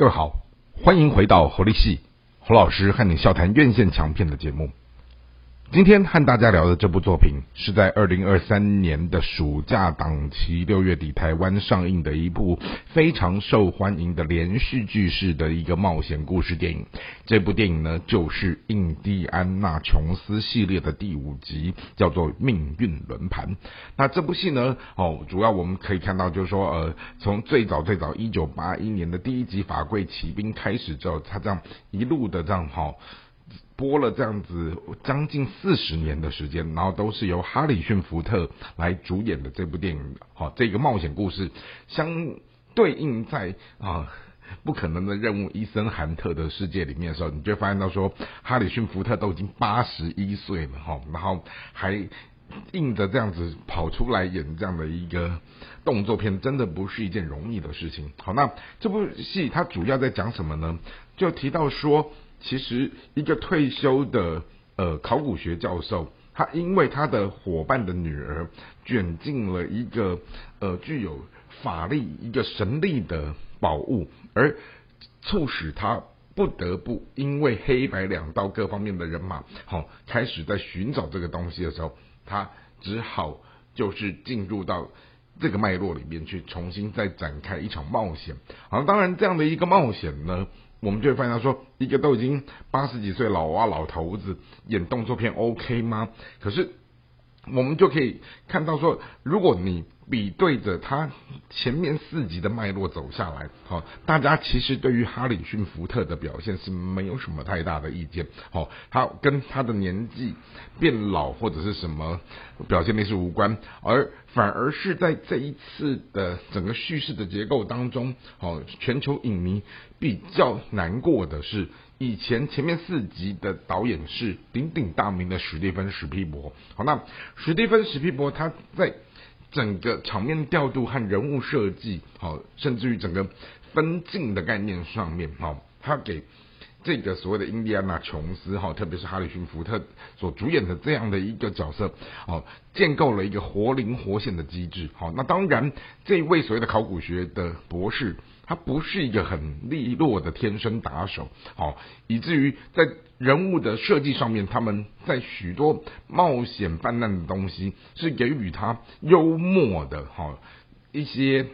各位好，欢迎回到活力戏侯老师和你笑谈院线强片的节目。今天和大家聊的这部作品，是在二零二三年的暑假档期六月底台湾上映的一部非常受欢迎的连续剧式的一个冒险故事电影。这部电影呢，就是《印第安纳琼斯》系列的第五集，叫做《命运轮盘》。那这部戏呢，哦，主要我们可以看到，就是说，呃，从最早最早一九八一年的第一集《法柜骑兵》开始之后，他这样一路的这样哈。播了这样子将近四十年的时间，然后都是由哈里逊福特来主演的这部电影，好，这个冒险故事相对应在啊不可能的任务伊森韩特的世界里面的时候，你就发现到说哈里逊福特都已经八十一岁了哈，然后还硬着这样子跑出来演这样的一个动作片，真的不是一件容易的事情。好，那这部戏它主要在讲什么呢？就提到说。其实，一个退休的呃考古学教授，他因为他的伙伴的女儿卷进了一个呃具有法力、一个神力的宝物，而促使他不得不因为黑白两道各方面的人马，好开始在寻找这个东西的时候，他只好就是进入到这个脉络里面去，重新再展开一场冒险。好，当然这样的一个冒险呢。我们就会发现，他说一个都已经八十几岁老啊老头子演动作片 OK 吗？可是我们就可以看到说，如果你比对着他前面四集的脉络走下来，好，大家其实对于哈里逊福特的表现是没有什么太大的意见。好，他跟他的年纪变老或者是什么表现力是无关，而反而是在这一次的整个叙事的结构当中，好，全球影迷。比较难过的是，以前前面四集的导演是鼎鼎大名的史蒂芬史皮伯。好，那史蒂芬史皮伯他在整个场面调度和人物设计，好，甚至于整个分镜的概念上面，好，他给这个所谓的印第安纳琼斯，哈，特别是哈里逊福特所主演的这样的一个角色，哦，建构了一个活灵活现的机制。好，那当然，这位所谓的考古学的博士。他不是一个很利落的天生打手，好，以至于在人物的设计上面，他们在许多冒险泛滥的东西是给予他幽默的，哈，一些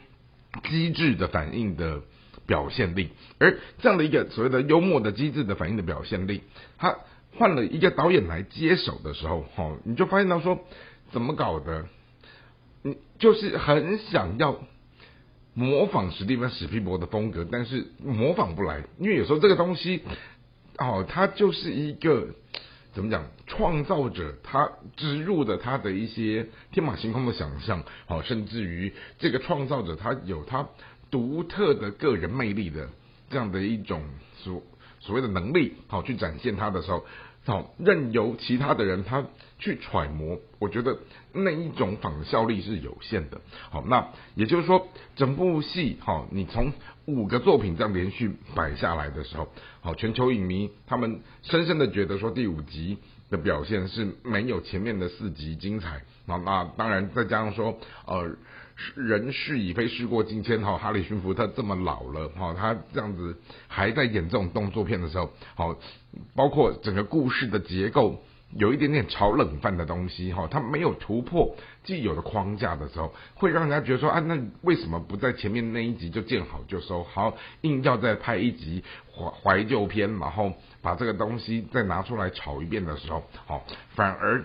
机智的反应的表现力。而这样的一个所谓的幽默的机智的反应的表现力，他换了一个导演来接手的时候，哈，你就发现到说怎么搞的，你就是很想要。模仿史蒂芬史皮伯的风格，但是模仿不来，因为有时候这个东西，哦，它就是一个怎么讲，创造者他植入的他的一些天马行空的想象，好，甚至于这个创造者他有他独特的个人魅力的这样的一种所所谓的能力，好去展现他的时候。好，任由其他的人他去揣摩，我觉得那一种仿效力是有限的。好，那也就是说，整部戏，好，你从五个作品这样连续摆下来的时候，好，全球影迷他们深深的觉得说，第五集的表现是没有前面的四集精彩。那那当然再加上说，呃。人事已非事过境迁哈，哈里逊福特这么老了哈，他这样子还在演这种动作片的时候，好，包括整个故事的结构有一点点炒冷饭的东西哈，他没有突破既有的框架的时候，会让人家觉得说啊，那为什么不在前面那一集就见好就收，好硬要再拍一集怀怀旧片，然后把这个东西再拿出来炒一遍的时候，好，反而。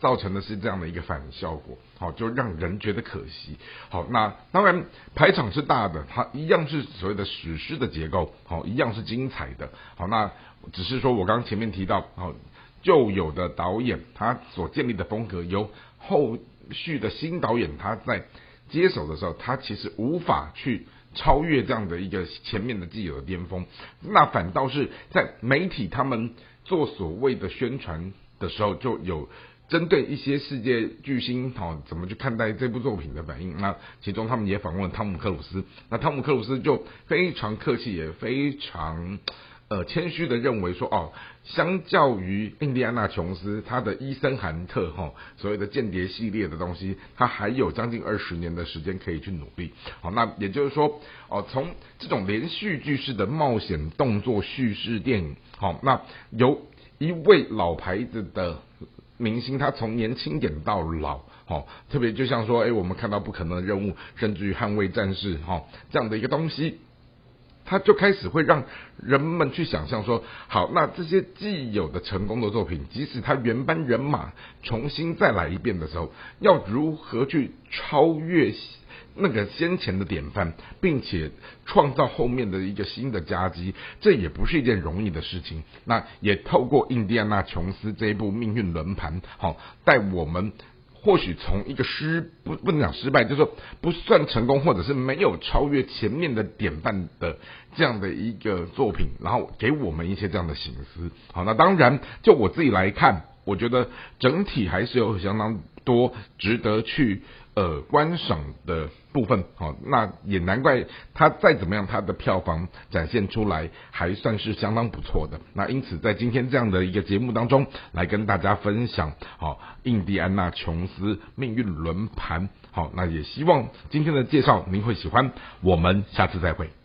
造成的是这样的一个反效果，好，就让人觉得可惜。好，那当然排场是大的，它一样是所谓的史诗的结构，好，一样是精彩的。好，那只是说我刚刚前面提到，好，旧有的导演他所建立的风格，由后续的新导演他在接手的时候，他其实无法去超越这样的一个前面的既有的巅峰。那反倒是在媒体他们做所谓的宣传的时候，就有。针对一些世界巨星，哈，怎么去看待这部作品的反应？那其中他们也访问了汤姆克鲁斯，那汤姆克鲁斯就非常客气，也非常呃谦虚的认为说哦，相较于印第安纳琼斯，他的伊森韩特哈所谓的间谍系列的东西，他还有将近二十年的时间可以去努力。好，那也就是说哦，从这种连续剧式的冒险动作叙事电影，好，那由一位老牌子的明星，他从年轻演到老。好，特别就像说，哎，我们看到不可能的任务，甚至于捍卫战士，哈，这样的一个东西，他就开始会让人们去想象说，好，那这些既有的成功的作品，即使他原班人马重新再来一遍的时候，要如何去超越那个先前的典范，并且创造后面的一个新的佳绩，这也不是一件容易的事情。那也透过印第安纳琼斯这一部命运轮盘，好，带我们。或许从一个失不不能讲失败，就是说不算成功，或者是没有超越前面的典范的这样的一个作品，然后给我们一些这样的醒思。好，那当然就我自己来看，我觉得整体还是有相当多值得去。呃，观赏的部分，好，那也难怪它再怎么样，它的票房展现出来还算是相当不错的。那因此，在今天这样的一个节目当中，来跟大家分享，好，印第安纳琼斯命运轮盘，好，那也希望今天的介绍您会喜欢。我们下次再会。